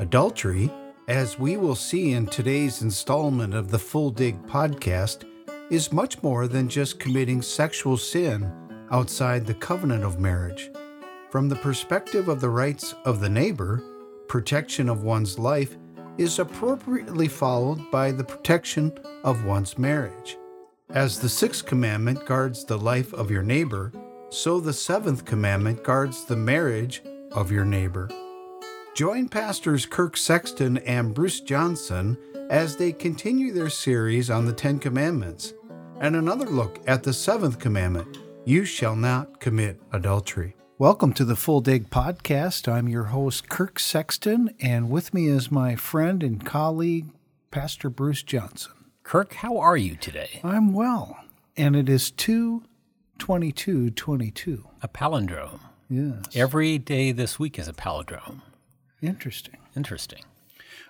Adultery, as we will see in today's installment of the Full Dig podcast, is much more than just committing sexual sin outside the covenant of marriage. From the perspective of the rights of the neighbor, protection of one's life is appropriately followed by the protection of one's marriage. As the sixth commandment guards the life of your neighbor, so the seventh commandment guards the marriage of your neighbor. Join Pastors Kirk Sexton and Bruce Johnson as they continue their series on the Ten Commandments and another look at the seventh commandment you shall not commit adultery. Welcome to the Full Dig Podcast. I'm your host, Kirk Sexton, and with me is my friend and colleague, Pastor Bruce Johnson. Kirk, how are you today? I'm well, and it is 2 22 22. A palindrome. Yes. Every day this week is a palindrome. Interesting. Interesting.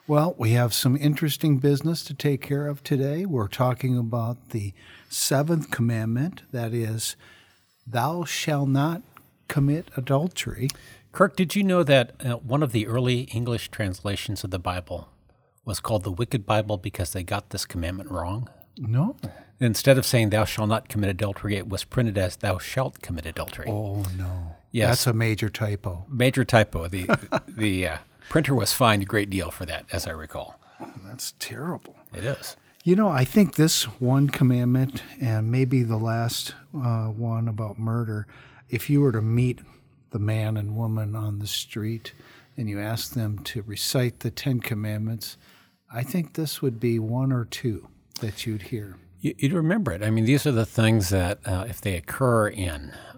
Well, we have some interesting business to take care of today. We're talking about the seventh commandment that is, Thou shalt not commit adultery. Kirk, did you know that uh, one of the early English translations of the Bible was called the Wicked Bible because they got this commandment wrong? No. Instead of saying "Thou shalt not commit adultery," it was printed as "Thou shalt commit adultery." Oh no. Yes. That's a major typo. Major typo. The the uh, printer was fined a great deal for that, as I recall. That's terrible. It is. You know, I think this one commandment and maybe the last uh, one about murder, if you were to meet the man and woman on the street and you ask them to recite the Ten Commandments, I think this would be one or two that you'd hear. You, would remember it. I mean, these are the things that, uh, if they occur in a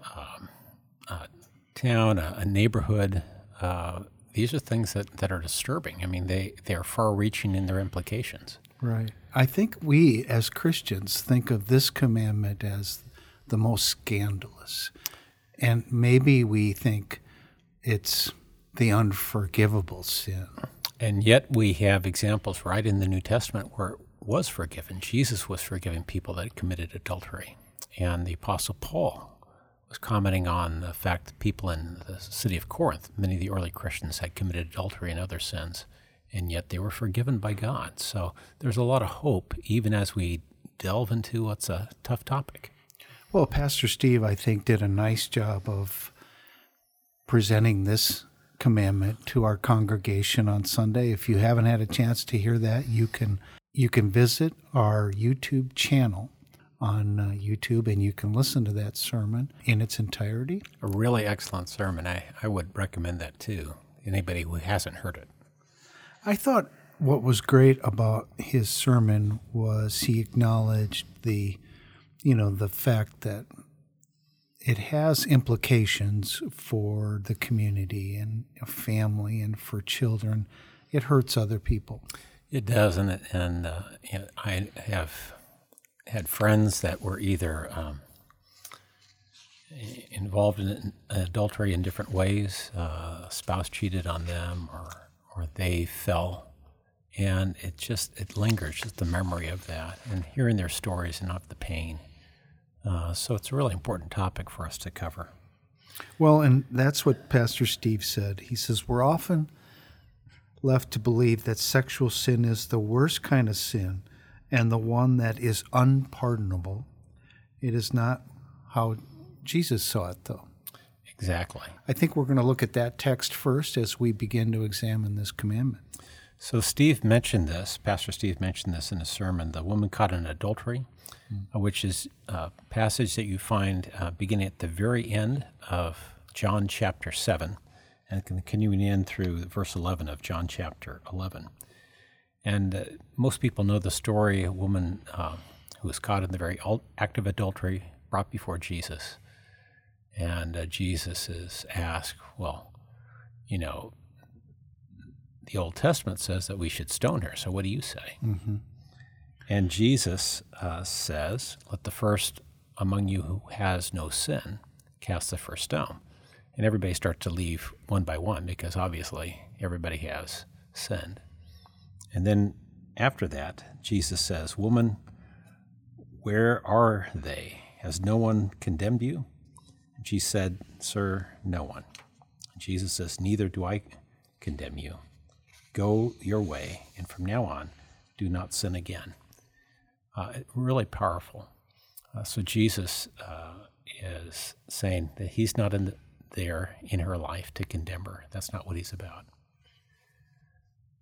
town, a, a neighborhood, uh, these are things that, that are disturbing. I mean, they, they are far reaching in their implications. Right. I think we as Christians think of this commandment as the most scandalous. And maybe we think it's the unforgivable sin. And yet we have examples right in the New Testament where it was forgiven. Jesus was forgiving people that committed adultery. And the Apostle Paul was commenting on the fact that people in the city of Corinth, many of the early Christians, had committed adultery and other sins, and yet they were forgiven by God. So there's a lot of hope, even as we delve into what's a tough topic. Well, Pastor Steve, I think, did a nice job of presenting this commandment to our congregation on Sunday. If you haven't had a chance to hear that, you can you can visit our YouTube channel on uh, YouTube, and you can listen to that sermon in its entirety. A really excellent sermon. I, I would recommend that too. Anybody who hasn't heard it. I thought what was great about his sermon was he acknowledged the, you know, the fact that it has implications for the community and a family and for children. It hurts other people. It does, and, it, and uh, I have had friends that were either um, involved in adultery in different ways. Uh, spouse cheated on them, or or they fell, and it just it lingers, just the memory of that, and hearing their stories and not the pain. Uh, so it's a really important topic for us to cover. Well, and that's what Pastor Steve said. He says we're often left to believe that sexual sin is the worst kind of sin and the one that is unpardonable. It is not how Jesus saw it, though. Exactly. I think we're going to look at that text first as we begin to examine this commandment. So, Steve mentioned this, Pastor Steve mentioned this in a sermon, the woman caught in adultery, mm-hmm. which is a passage that you find uh, beginning at the very end of John chapter 7 and continuing in through verse 11 of John chapter 11. And uh, most people know the story a woman uh, who was caught in the very act of adultery brought before Jesus. And uh, Jesus is asked, Well, you know, the Old Testament says that we should stone her. So what do you say? Mm-hmm. And Jesus uh, says, Let the first among you who has no sin cast the first stone. And everybody starts to leave one by one because obviously everybody has sinned. And then after that, Jesus says, Woman, where are they? Has no one condemned you? And she said, Sir, no one. And Jesus says, Neither do I condemn you. Go your way, and from now on, do not sin again. Uh, really powerful. Uh, so Jesus uh, is saying that he's not in the, there in her life to condemn her. That's not what he's about.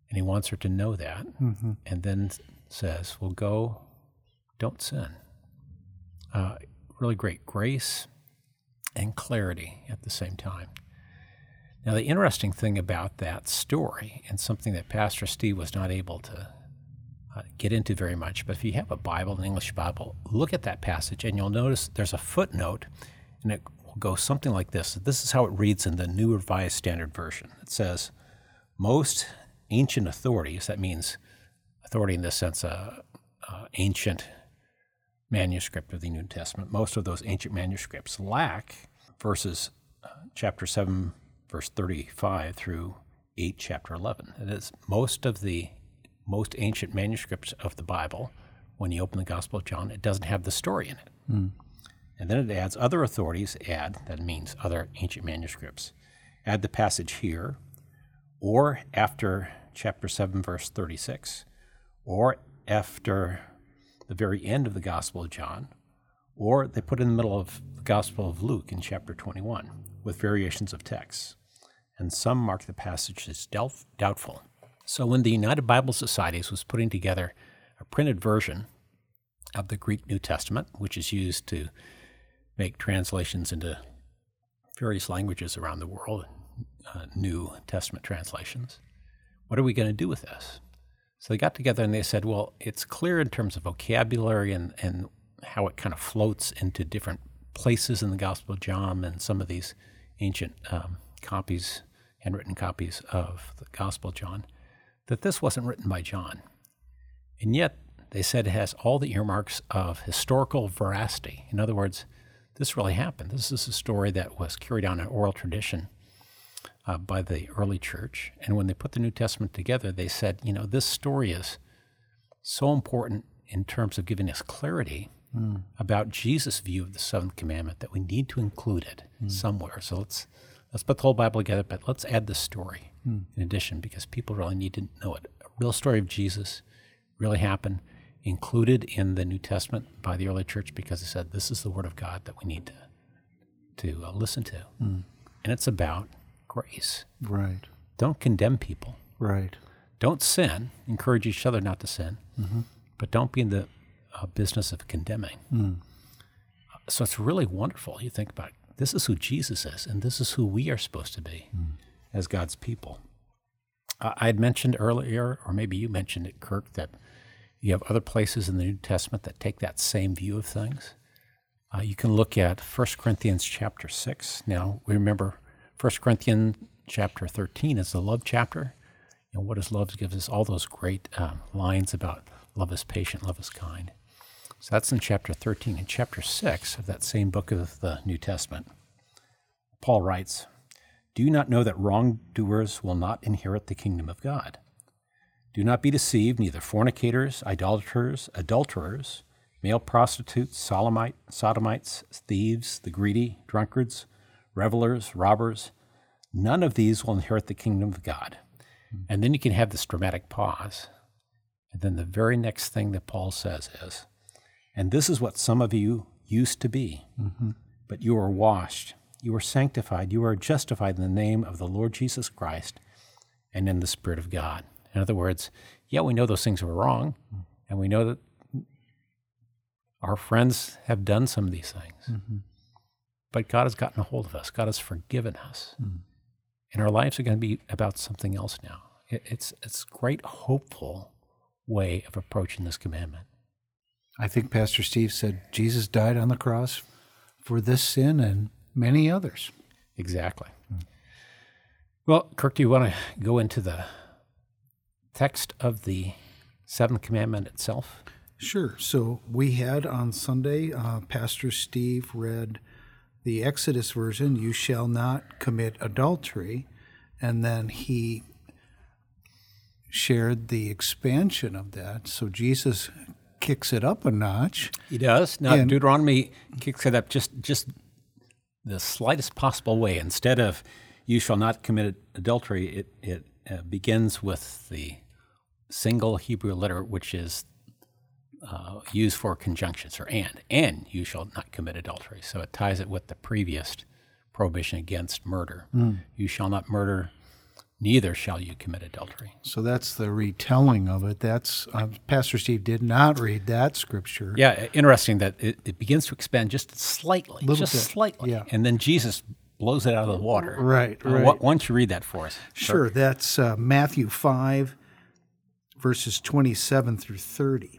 And he wants her to know that, mm-hmm. and then says, Well, go, don't sin. Uh, really great grace and clarity at the same time. Now, the interesting thing about that story, and something that Pastor Steve was not able to uh, get into very much, but if you have a Bible, an English Bible, look at that passage and you'll notice there's a footnote, and it will go something like this. This is how it reads in the New Revised Standard Version. It says, Most ancient authorities, that means authority in the sense of uh, ancient manuscript of the New Testament, most of those ancient manuscripts lack verses uh, chapter 7, verse 35 through 8, chapter 11. It is most of the most ancient manuscripts of the Bible, when you open the Gospel of John, it doesn't have the story in it. Mm. And then it adds other authorities, add, that means other ancient manuscripts, add the passage here, or after chapter 7, verse 36, or after the very end of the Gospel of John, or they put in the middle of the Gospel of Luke in chapter 21 with variations of texts. And some mark the passage as doubtful. So when the United Bible Societies was putting together a printed version of the Greek New Testament, which is used to make translations into various languages around the world, uh, New Testament translations, what are we going to do with this? So they got together and they said, well, it's clear in terms of vocabulary and, and how it kind of floats into different places in the Gospel of John and some of these ancient um, copies, handwritten copies of the Gospel of John that this wasn't written by John. And yet, they said it has all the earmarks of historical veracity. In other words, this really happened. This is a story that was carried on in oral tradition uh, by the early church. And when they put the New Testament together, they said, you know, this story is so important in terms of giving us clarity mm. about Jesus' view of the seventh commandment that we need to include it mm. somewhere. So let's let's put the whole Bible together, but let's add this story hmm. in addition because people really need to know it. A real story of Jesus really happened, included in the New Testament by the early church because they said this is the Word of God that we need to to uh, listen to, hmm. and it's about grace. Right. Don't condemn people. Right. Don't sin. Encourage each other not to sin, mm-hmm. but don't be in the uh, business of condemning. Mm. So it's really wonderful. You think about this is who Jesus is, and this is who we are supposed to be mm. as God's people. Uh, I had mentioned earlier, or maybe you mentioned it, Kirk, that you have other places in the New Testament that take that same view of things. Uh, you can look at 1 Corinthians chapter 6. Now, we remember 1 Corinthians chapter 13 is the love chapter. And what is love gives us all those great um, lines about love is patient, love is kind. So that's in chapter 13. In chapter 6 of that same book of the New Testament, Paul writes, Do you not know that wrongdoers will not inherit the kingdom of God? Do not be deceived, neither fornicators, idolaters, adulterers, male prostitutes, sodomite, sodomites, thieves, the greedy, drunkards, revelers, robbers. None of these will inherit the kingdom of God. And then you can have this dramatic pause. And then the very next thing that Paul says is, and this is what some of you used to be. Mm-hmm. But you are washed, you are sanctified, you are justified in the name of the Lord Jesus Christ and in the Spirit of God. In other words, yeah, we know those things were wrong, and we know that our friends have done some of these things. Mm-hmm. But God has gotten a hold of us, God has forgiven us. Mm. And our lives are going to be about something else now. It, it's it's a great, hopeful way of approaching this commandment. I think Pastor Steve said Jesus died on the cross for this sin and many others. Exactly. Well, Kirk, do you want to go into the text of the seventh commandment itself? Sure. So we had on Sunday, uh, Pastor Steve read the Exodus version, You shall not commit adultery. And then he shared the expansion of that. So Jesus kicks it up a notch. He does. Now and, Deuteronomy kicks it up just just the slightest possible way. Instead of "you shall not commit adultery," it it uh, begins with the single Hebrew letter, which is uh, used for conjunctions or and, and you shall not commit adultery. So it ties it with the previous prohibition against murder. Mm. You shall not murder, neither shall you commit adultery. So that's the retelling of it. That's uh, Pastor Steve did not read that scripture. Yeah, interesting that it, it begins to expand just slightly, just bit. slightly, yeah. and then Jesus blows it out of the water. Right, right. Uh, why don't you read that for us? Sure. That's uh, Matthew five, verses twenty-seven through thirty.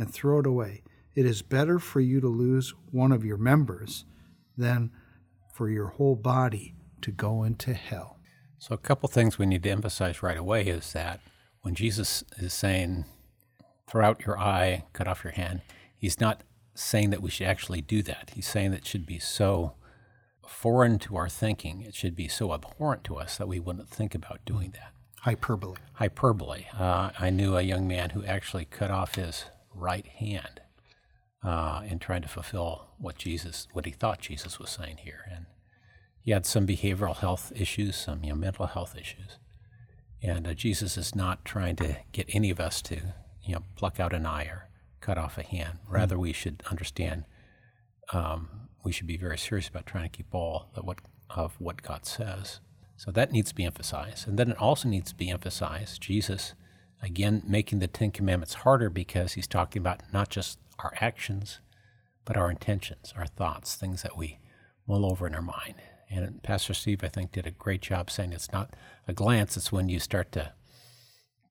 and throw it away. It is better for you to lose one of your members than for your whole body to go into hell. So, a couple things we need to emphasize right away is that when Jesus is saying, throw out your eye, cut off your hand, he's not saying that we should actually do that. He's saying that it should be so foreign to our thinking, it should be so abhorrent to us that we wouldn't think about doing that. Hyperbole. Hyperbole. Uh, I knew a young man who actually cut off his right hand uh, in trying to fulfill what Jesus, what he thought Jesus was saying here. And he had some behavioral health issues, some you know, mental health issues. And uh, Jesus is not trying to get any of us to, you know, pluck out an eye or cut off a hand. Hmm. Rather, mm-hmm. we should understand. Um, we should be very serious about trying to keep all of what, of what God says. So that needs to be emphasized. And then it also needs to be emphasized. Jesus Again, making the Ten Commandments harder because he's talking about not just our actions, but our intentions, our thoughts, things that we mull over in our mind. And Pastor Steve, I think, did a great job saying it's not a glance, it's when you start to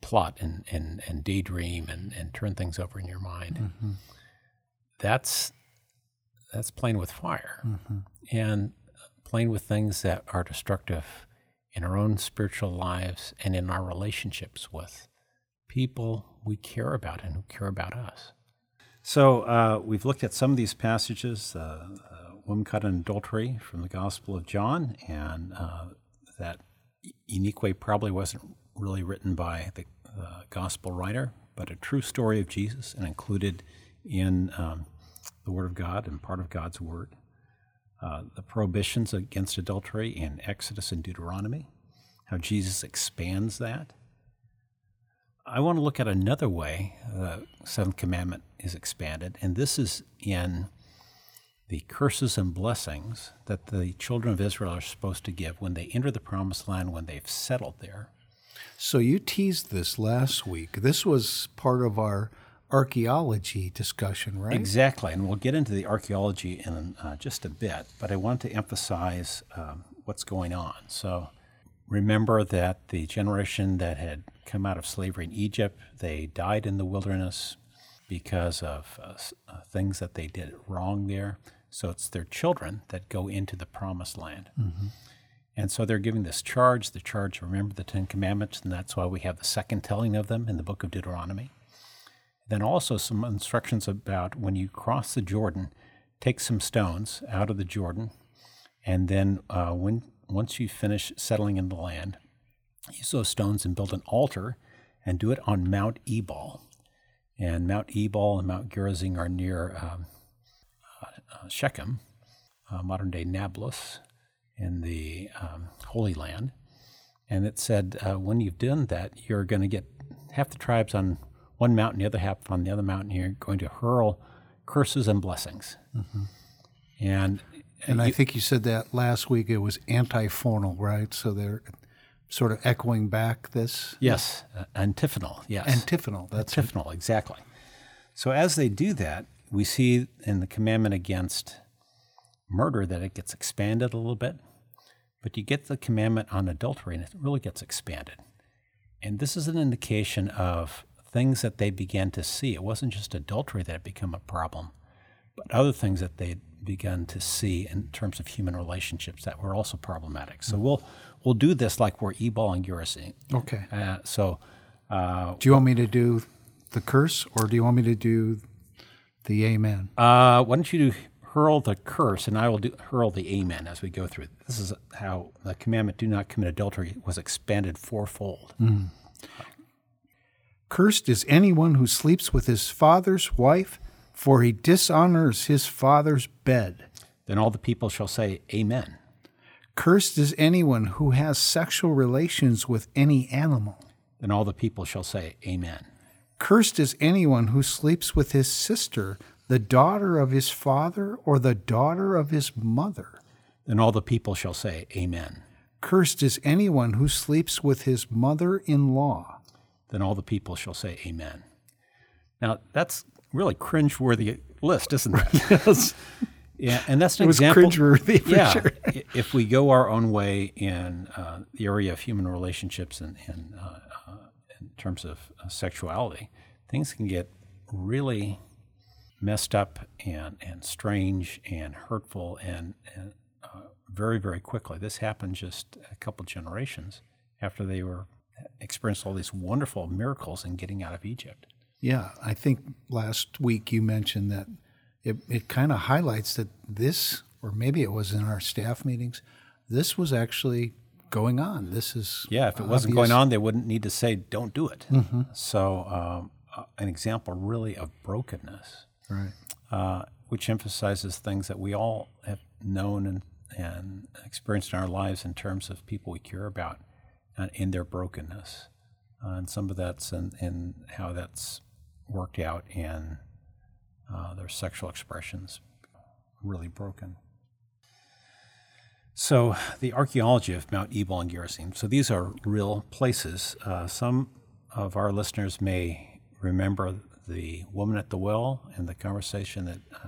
plot and, and, and daydream and, and turn things over in your mind. Mm-hmm. That's that's playing with fire mm-hmm. and playing with things that are destructive in our own spiritual lives and in our relationships with people we care about and who care about us. So uh, we've looked at some of these passages, uh, uh, woman caught in adultery from the Gospel of John, and uh, that Inique probably wasn't really written by the uh, Gospel writer, but a true story of Jesus and included in um, the Word of God and part of God's Word. Uh, the prohibitions against adultery in Exodus and Deuteronomy, how Jesus expands that I want to look at another way the seventh commandment is expanded, and this is in the curses and blessings that the children of Israel are supposed to give when they enter the promised land, when they've settled there. So you teased this last week. This was part of our archaeology discussion, right? Exactly, and we'll get into the archaeology in uh, just a bit, but I want to emphasize um, what's going on. So remember that the generation that had come out of slavery in Egypt. They died in the wilderness because of uh, uh, things that they did wrong there. So it's their children that go into the promised land. Mm-hmm. And so they're giving this charge, the charge to remember the Ten Commandments, and that's why we have the second telling of them in the book of Deuteronomy. Then also some instructions about when you cross the Jordan, take some stones out of the Jordan, and then uh, when once you finish settling in the land, use those stones and build an altar and do it on Mount Ebal. And Mount Ebal and Mount Gerizim are near um, uh, Shechem, uh, modern day Nablus, in the um, Holy Land. And it said, uh, when you've done that, you're going to get half the tribes on one mountain, the other half on the other mountain. You're going to hurl curses and blessings. Mm-hmm. And and you, I think you said that last week. It was antiphonal, right? So they're sort of echoing back this? Yes, uh, antiphonal, yes. Antiphonal, that's Antiphonal, exactly. So as they do that, we see in the commandment against murder that it gets expanded a little bit, but you get the commandment on adultery and it really gets expanded. And this is an indication of things that they began to see. It wasn't just adultery that had become a problem, but other things that they begun to see in terms of human relationships that were also problematic. So we'll we'll do this like we're Ebal and Gerizim. Okay. Uh, so uh, Do you want me to do the curse or do you want me to do the amen? uh, why don't you do hurl the curse and I will do hurl the amen as we go through. This is how the commandment "Do not commit adultery" was expanded fourfold. Cursed is anyone who sleeps with his father's wife, for he dishonors his father's bed. Then all the people shall say, "Amen." Cursed is anyone who has sexual relations with any animal. Then all the people shall say, "Amen." Cursed is anyone who sleeps with his sister, the daughter of his father or the daughter of his mother. Then all the people shall say, Amen. Cursed is anyone who sleeps with his mother in law. Then all the people shall say, Amen. Now, that's really cringe-worthy list, isn't it? Yeah, and that's an It was example. cringeworthy for yeah, sure. if we go our own way in uh, the area of human relationships and, and uh, uh, in terms of uh, sexuality, things can get really messed up and, and strange and hurtful and, and uh, very, very quickly. This happened just a couple generations after they were experienced all these wonderful miracles in getting out of Egypt. Yeah, I think last week you mentioned that it, it kind of highlights that this, or maybe it was in our staff meetings, this was actually going on. This is Yeah, if it wasn't going on, they wouldn't need to say, don't do it. So, um, an example really of brokenness, Right. uh, which emphasizes things that we all have known and, and experienced in our lives in terms of people we care about uh, in their brokenness. Uh, and some of that's in, in how that's worked out in uh, their sexual expressions, really broken. So, the archaeology of Mount Ebal and Gerizim. So, these are real places. Uh, some of our listeners may remember the woman at the well and the conversation that uh,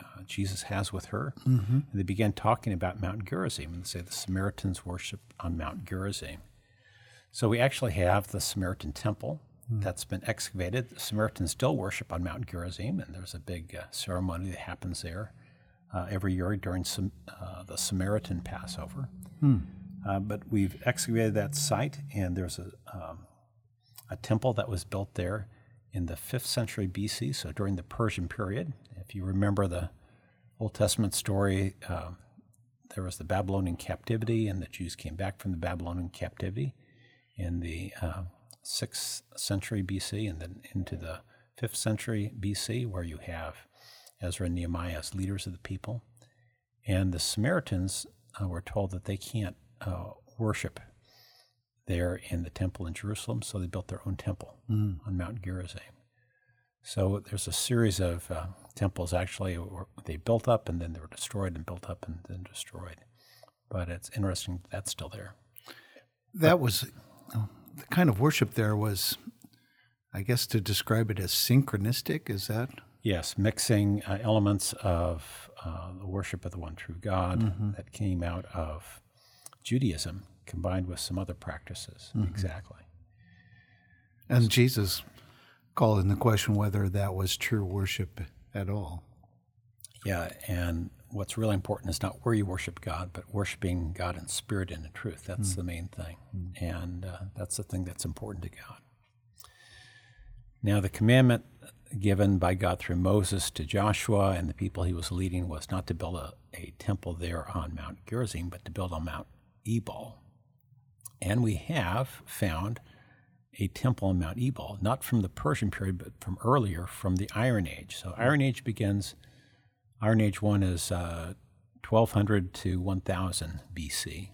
uh, Jesus has with her. And they began talking about Mount Gerizim and say the Samaritans worship on Mount Gerizim. So, we actually have the Samaritan temple that's been excavated. The Samaritans still worship on Mount Gerizim, and there's a big uh, ceremony that happens there uh, every year during Sam- uh, the Samaritan Passover. Uh, but we've excavated that site, and there's a, um, a temple that was built there in the 5th century BC, so during the Persian period. If you remember the Old Testament story, um, there was the Babylonian captivity, and the Jews came back from the Babylonian captivity And the uh, 6th century BC and then into the 5th century BC, where you have Ezra and Nehemiah as leaders of the people. And the Samaritans uh, were told that they can't uh, worship there in the temple in Jerusalem, so they built their own temple on Mount Gerizim. So there's a series of uh, temples actually they built up and then they were destroyed and built up and then destroyed. But it's interesting that that's still there. That was oh, the kind of worship there was, I guess, to describe it as synchronistic. Is that? Yes, mixing uh, elements of uh, the worship of the one true God that came out of Judaism combined with some other practices. Exactly. And Jesus called in the question whether that was true worship at all. Yeah, and what's really important is not where you worship God, but worshiping God in spirit and in truth. That's the main thing. And uh, that's the thing that's important to God. Now, the commandment given by God through Moses to Joshua and the people he was leading was not to build a, a temple there on Mount Gerizim, but to build on Mount Ebal. And we have found a temple on Mount Ebal, not from the Persian period, but from earlier, from the Iron Age. So, Iron Age begins, Iron Age 1 is uh, 1200 to 1000 BC.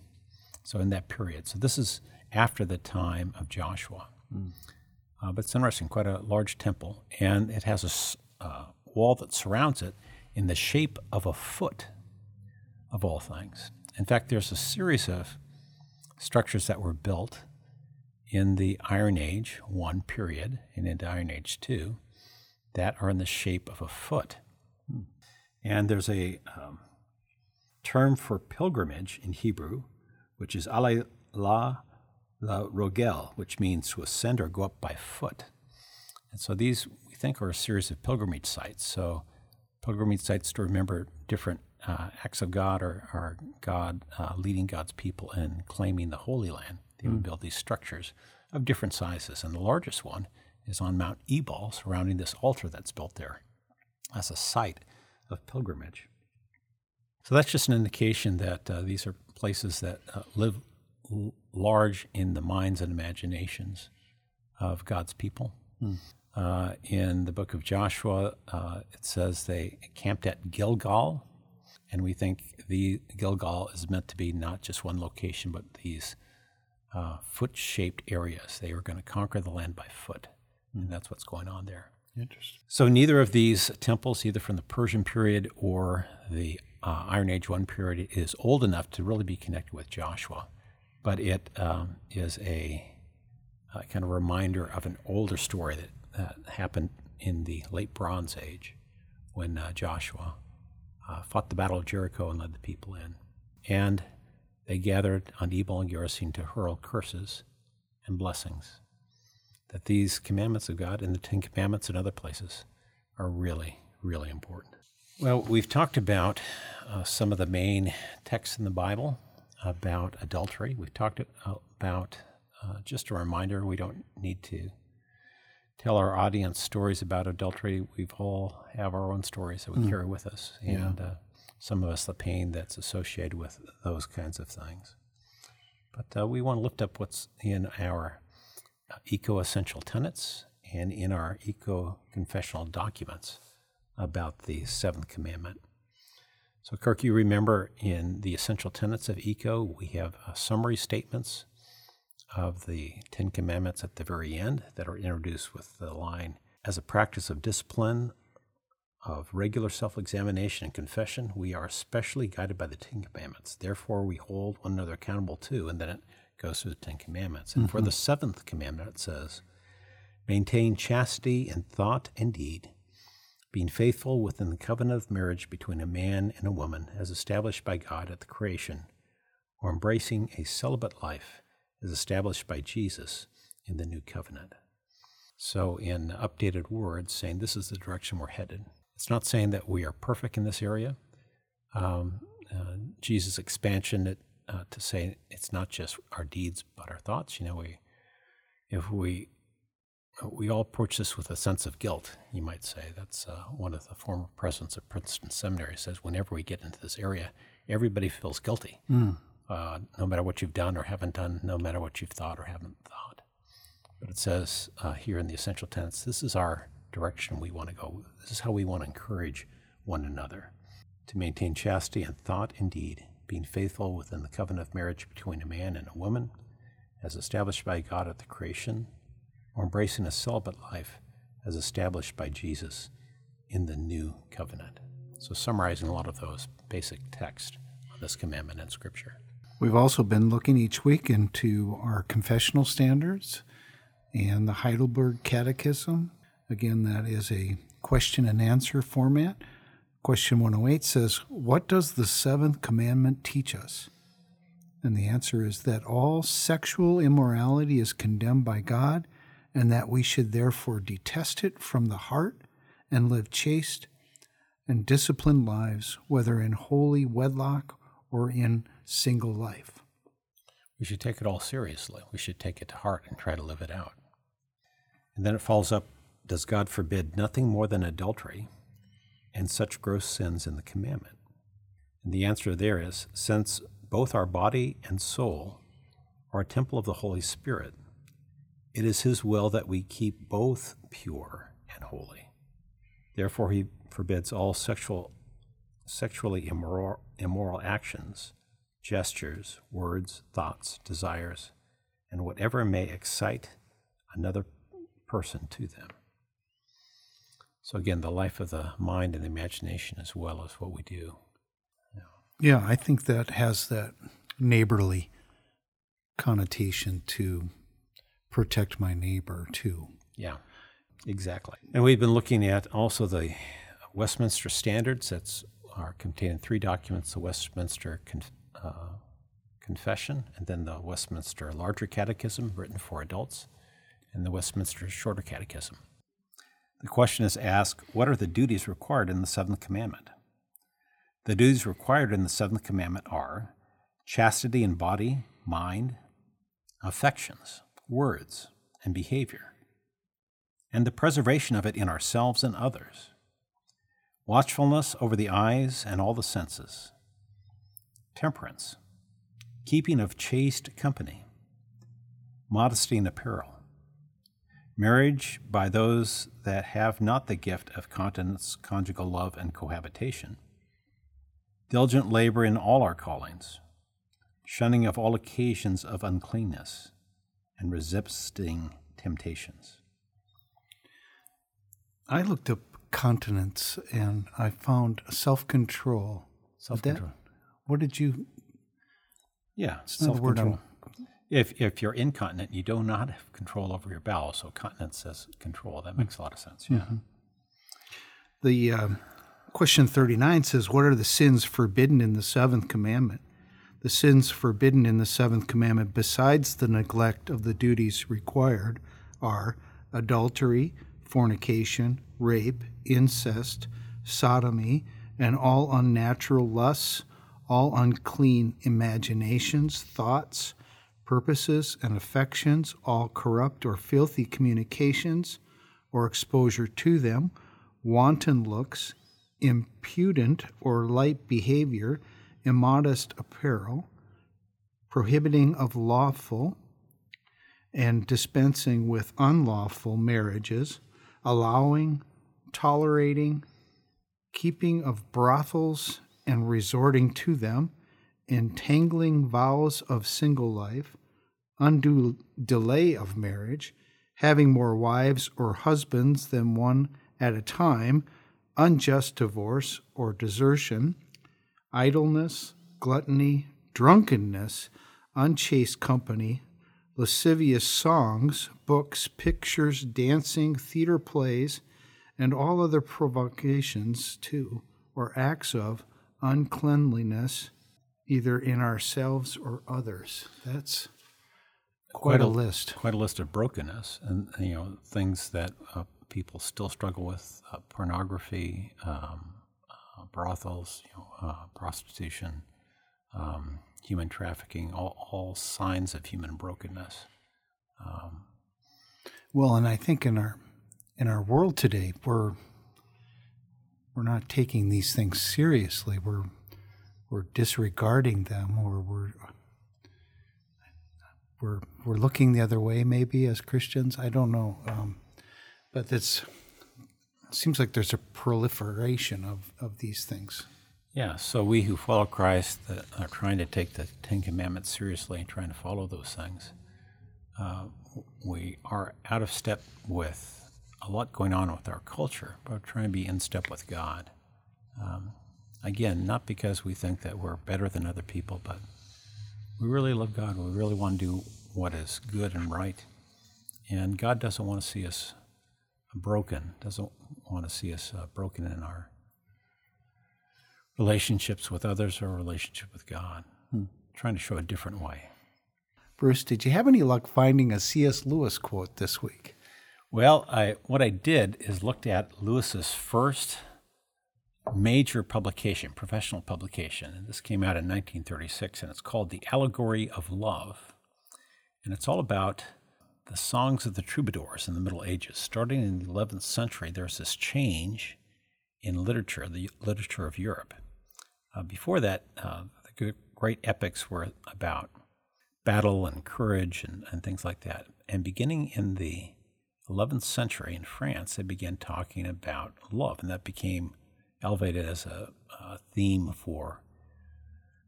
So, in that period. So, this is after the time of Joshua. Uh, but it's interesting, quite a large temple, and it has a uh, wall that surrounds it in the shape of a foot, of all things. In fact, there's a series of structures that were built in the Iron Age 1 period and into Iron Age 2 that are in the shape of a foot. And there's a um, term for pilgrimage in Hebrew, which is alay la la rogel, which means to ascend or go up by foot. And so these we think are a series of pilgrimage sites. So pilgrimage sites to remember different uh, acts of God or, or God uh, leading God's people in claiming the Holy Land. They would mm. build these structures of different sizes. And the largest one is on Mount Ebal, surrounding this altar that's built there as a site of pilgrimage. So that's just an indication that uh, these are places that uh, live l- large in the minds and imaginations of God's people. Mm. Uh, in the book of Joshua, uh, it says they camped at Gilgal, and we think the Gilgal is meant to be not just one location, but these uh, foot-shaped areas. They were going to conquer the land by foot, mm. and that's what's going on there. Interesting. So neither of these temples, either from the Persian period or the uh, Iron Age one period, is old enough to really be connected with Joshua, but it um, is a, a, kind of reminder of an older story that, that happened in the late Bronze Age when uh, Joshua uh, fought the Battle of Jericho and led the people in. And they gathered on Ebal and Gerizim to hurl curses and blessings that these commandments of God and the Ten Commandments and other places are really, really important. Well, we've talked about uh, some of the main texts in the Bible about adultery. We've talked about uh, just a reminder we don't need to tell our audience stories about adultery. We've all have our own stories that we mm. carry with us, and yeah. uh, some of us the pain that's associated with those kinds of things. But uh, we want to lift up what's in our ECO essential tenets and in our ECO confessional documents about the seventh commandment. So, Kirk, you remember in the essential tenets of ECO, we have uh, summary statements of the Ten Commandments at the very end that are introduced with the line as a practice of discipline, of regular self examination and confession, we are especially guided by the Ten Commandments. Therefore, we hold one another accountable too. And then it goes through the Ten Commandments. And mm-hmm. for the seventh commandment, it says, Maintain chastity in thought and deed, being faithful within the covenant of marriage between a man and a woman as established by God at the creation, or embracing a celibate life as established by Jesus in the new covenant. So, in updated words, saying this is the direction we're headed. It's not saying that we are perfect in this area. Um, uh, Jesus' expansion it uh, to say it's not just our deeds but our thoughts. You know, we if we we all approach this with a sense of guilt. You might say that's uh, one of the former presidents of Princeton Seminary says whenever we get into this area, everybody feels guilty, mm. uh, no matter what you've done or haven't done, no matter what you've thought or haven't thought. But it says uh, here in the essential tenets, this is our direction we want to go. This is how we want to encourage one another to maintain chastity in thought and deed being faithful within the covenant of marriage between a man and a woman, as established by God at the creation, or embracing a celibate life as established by Jesus in the new covenant. So, summarizing a lot of those basic texts on this commandment in Scripture. We've also been looking each week into our confessional standards and the Heidelberg Catechism. Again, that is a question and answer format Question 108 says, What does the seventh commandment teach us? And the answer is that all sexual immorality is condemned by God, and that we should therefore detest it from the heart and live chaste and disciplined lives, whether in holy wedlock or in single life. We should take it all seriously. We should take it to heart and try to live it out. And then it follows up Does God forbid nothing more than adultery? And such gross sins in the commandment? And the answer there is since both our body and soul are a temple of the Holy Spirit, it is His will that we keep both pure and holy. Therefore, He forbids all sexual, sexually immoral, immoral actions, gestures, words, thoughts, desires, and whatever may excite another person to them. So again, the life of the mind and the imagination as well as what we do. Yeah, I think that has that neighborly connotation to protect my neighbor too. Yeah, exactly. And we've been looking at also the Westminster Standards that are contained in three documents: the Westminster Conf- uh, Confession, and then the Westminster Larger Catechism, written for adults, and the Westminster Shorter Catechism. The question is asked what are the duties required in the seventh commandment? The duties required in the seventh commandment are chastity in body, mind, affections, words, and behavior, and the preservation of it in ourselves and others, watchfulness over the eyes and all the senses, temperance, keeping of chaste company, modesty in apparel, marriage by those that have not the gift of continence, conjugal love, and cohabitation, diligent labor in all our callings, shunning of all occasions of uncleanness, and resisting temptations. I looked up continence and I found self control. Self control. What did you? Yeah, self control. If, if you're incontinent, you do not have control over your bowels. So continence says control. That makes a lot of sense. Yeah. Mm-hmm. The uh, question 39 says, What are the sins forbidden in the seventh commandment? The sins forbidden in the seventh commandment, besides the neglect of the duties required, are adultery, fornication, rape, incest, sodomy, and all unnatural lusts, all unclean imaginations, thoughts, purposes, and affections, all corrupt or filthy communications or exposure to them, wanton looks, impudent or light behavior, immodest apparel, prohibiting of lawful and dispensing with unlawful marriages, allowing, tolerating, keeping of brothels and resorting to them, entangling vows of single life, undue delay of marriage, having more wives or husbands than one at a time, unjust divorce or desertion, idleness, gluttony, drunkenness, unchaste company, lascivious songs, books, pictures, dancing, theater plays, and all other provocations to or acts of uncleanliness either in ourselves or others. That's quite, quite a, a, list. Quite a list of brokenness, and you know things that uh, people still struggle with: uh, pornography, um, uh, brothels, you know, uh, prostitution, um, human trafficking, all, all, signs of human brokenness. Um, well, and I think in our in our world today, we're we're not taking these things seriously. We're we're disregarding them or we're we're we're looking the other way maybe as Christians. I don't know, um, but it's it seems like there's a proliferation of of these things. Yeah. So we who follow Christ that are trying to take the Ten Commandments seriously and trying to follow those things, uh, we are out of step with a lot going on with our culture, but we're trying to be in step with God. Um, Again, not because we think that we're better than other people, but we really love God. We really want to do what is good and right. And God doesn't want to see us broken, doesn't want to see us uh, broken in our relationships with others or relationship with God. Hmm. Trying to show a different way. Bruce, did you have any luck finding a C.S. Lewis quote this week? Well, I, what I did is looked at Lewis's first major publication, professional publication. And this came out in 1936, and it's called The Allegory of Love. And it's all about the songs of the troubadours in the Middle Ages. Starting in the 11th century, there's this change in literature, the literature of Europe. Uh, before that, uh, the great epics were about battle and courage and, and things like that. And beginning in the 11th century in France, they began talking about love, and that became elevated as a, a theme for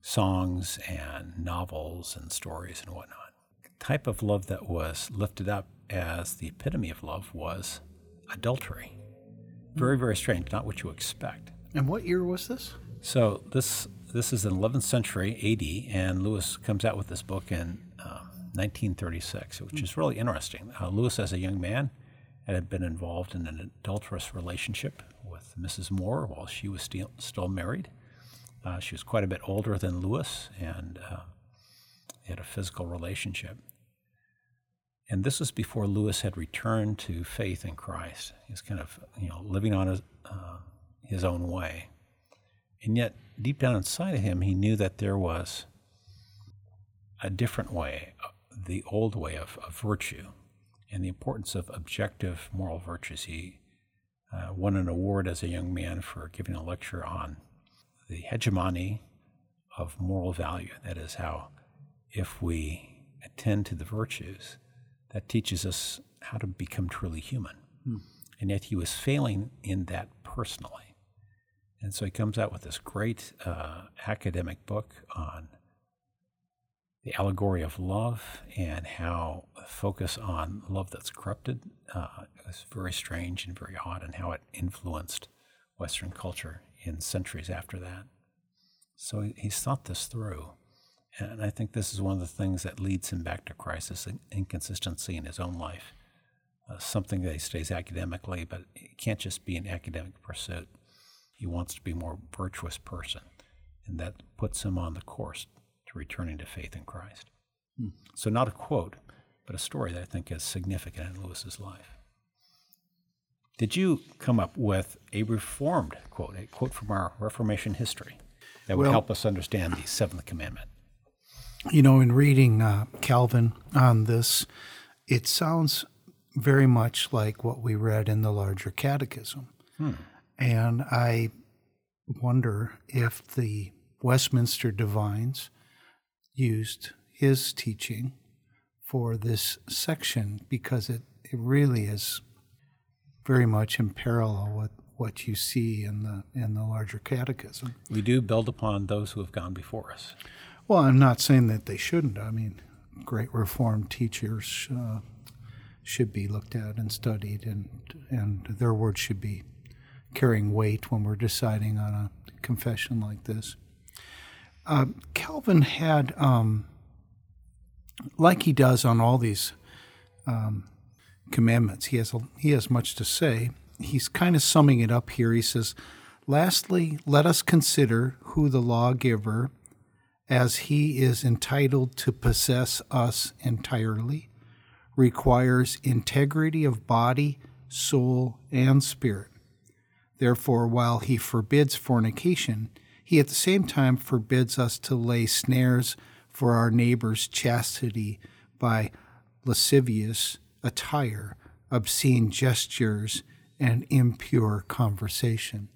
songs and novels and stories and whatnot. The type of love that was lifted up as the epitome of love was adultery. Very, very strange, not what you expect. And what year was this? So this this is in 11th century AD, and Lewis comes out with this book in uh, 1936, which is really interesting. Uh, Lewis, as a young man, had been involved in an adulterous relationship Mrs. Moore while she was still, still married. Uh, she was quite a bit older than Lewis, and uh, they had a physical relationship. And this was before Lewis had returned to faith in Christ. He was kind of, you know, living on his, uh, his own way. And yet, deep down inside of him, he knew that there was a different way, the old way of, of virtue, and the importance of objective moral virtues. He uh, won an award as a young man for giving a lecture on the hegemony of moral value. That is, how if we attend to the virtues, that teaches us how to become truly human. Hmm. And yet he was failing in that personally. And so he comes out with this great uh, academic book on the allegory of love and how focus on love that's corrupted uh, was very strange and very odd, and how it influenced Western culture in centuries after that. So he's thought this through. And I think this is one of the things that leads him back to Christ this inconsistency in his own life. Uh, something that he stays academically, but it can't just be an academic pursuit. He wants to be a more virtuous person, and that puts him on the course to returning to faith in Christ. Hmm. So, not a quote, but a story that I think is significant in Lewis's life. Did you come up with a reformed quote, a quote from our Reformation history that would well, help us understand the seventh commandment? You know, in reading uh, Calvin on this, it sounds very much like what we read in the larger catechism. Hmm. And I wonder if the Westminster divines used his teaching for this section because it, it really is very much in parallel with what you see in the in the larger catechism. We do build upon those who have gone before us. Well, I'm not saying that they shouldn't. I mean, great Reformed teachers uh, should be looked at and studied, and and their words should be carrying weight when we're deciding on a confession like this. Uh, Calvin had, um, like he does on all these um, commandments, he has a, he has much to say. He's kind of summing it up here. He says, "Lastly, let us consider who the lawgiver." as he is entitled to possess us entirely, requires integrity of body, soul, and spirit. Therefore, while he forbids fornication, he at the same time forbids us to lay snares for our neighbor's chastity by lascivious attire, obscene gestures, and impure conversation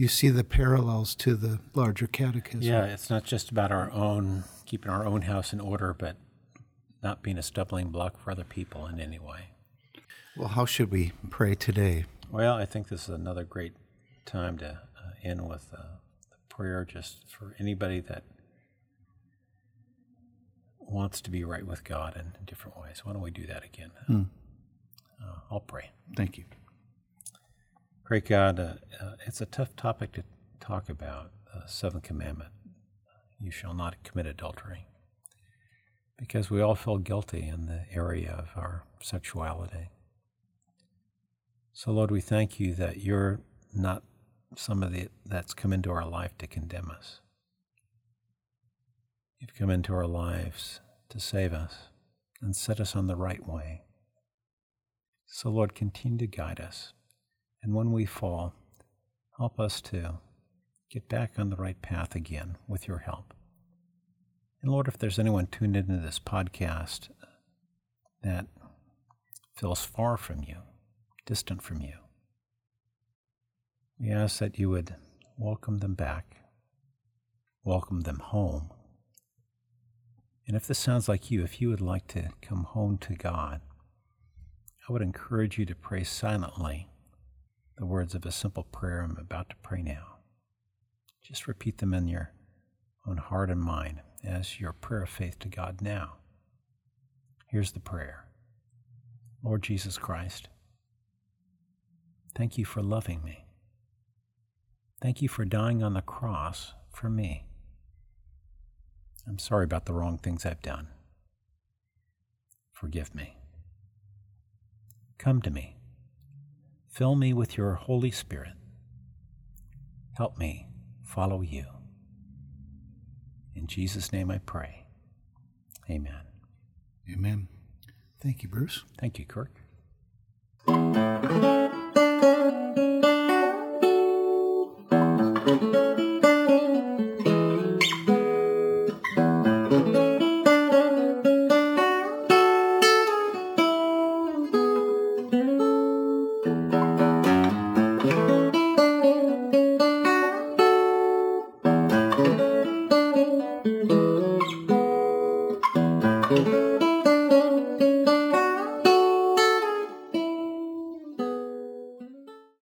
you see the parallels to the larger catechism. Yeah, it's not just about our own keeping our own house in order, but not being a stumbling block for other people in any way. Well, how should we pray today? Well, I think this is another great time to uh, end with uh, the prayer just for anybody that wants to be right with God in different ways. Why don't we do that again? Hmm. Uh, I'll pray. Thank you. Great God, uh, uh, it's a tough topic to talk about, the seventh commandment. You shall not commit adultery. Because we all feel guilty in the area of our sexuality. So, Lord, we thank you that you're not some of the that's come into our life to condemn us. You've come into our lives to save us and set us on the right way. So, Lord, continue to guide us. And when we fall, help us to get back on the right path again with your help. And Lord, if there's anyone tuned into this podcast that feels far from you, distant from you, we ask that you would welcome them back, welcome them home. And if this sounds like you, if you would like to come home to God, I would encourage you to pray silently the words of a simple prayer I'm about to pray now. Just repeat them in your own heart and mind as your prayer of faith to God now. Here's the prayer Lord Jesus Christ, thank you for loving me. Thank you for dying on the cross for me. I'm sorry about the wrong things I've done. Forgive me. Come to me Fill me with your Holy Spirit. Help me follow you. In Jesus' name I pray. Amen. Amen. Thank you, Bruce. Thank you, Kirk.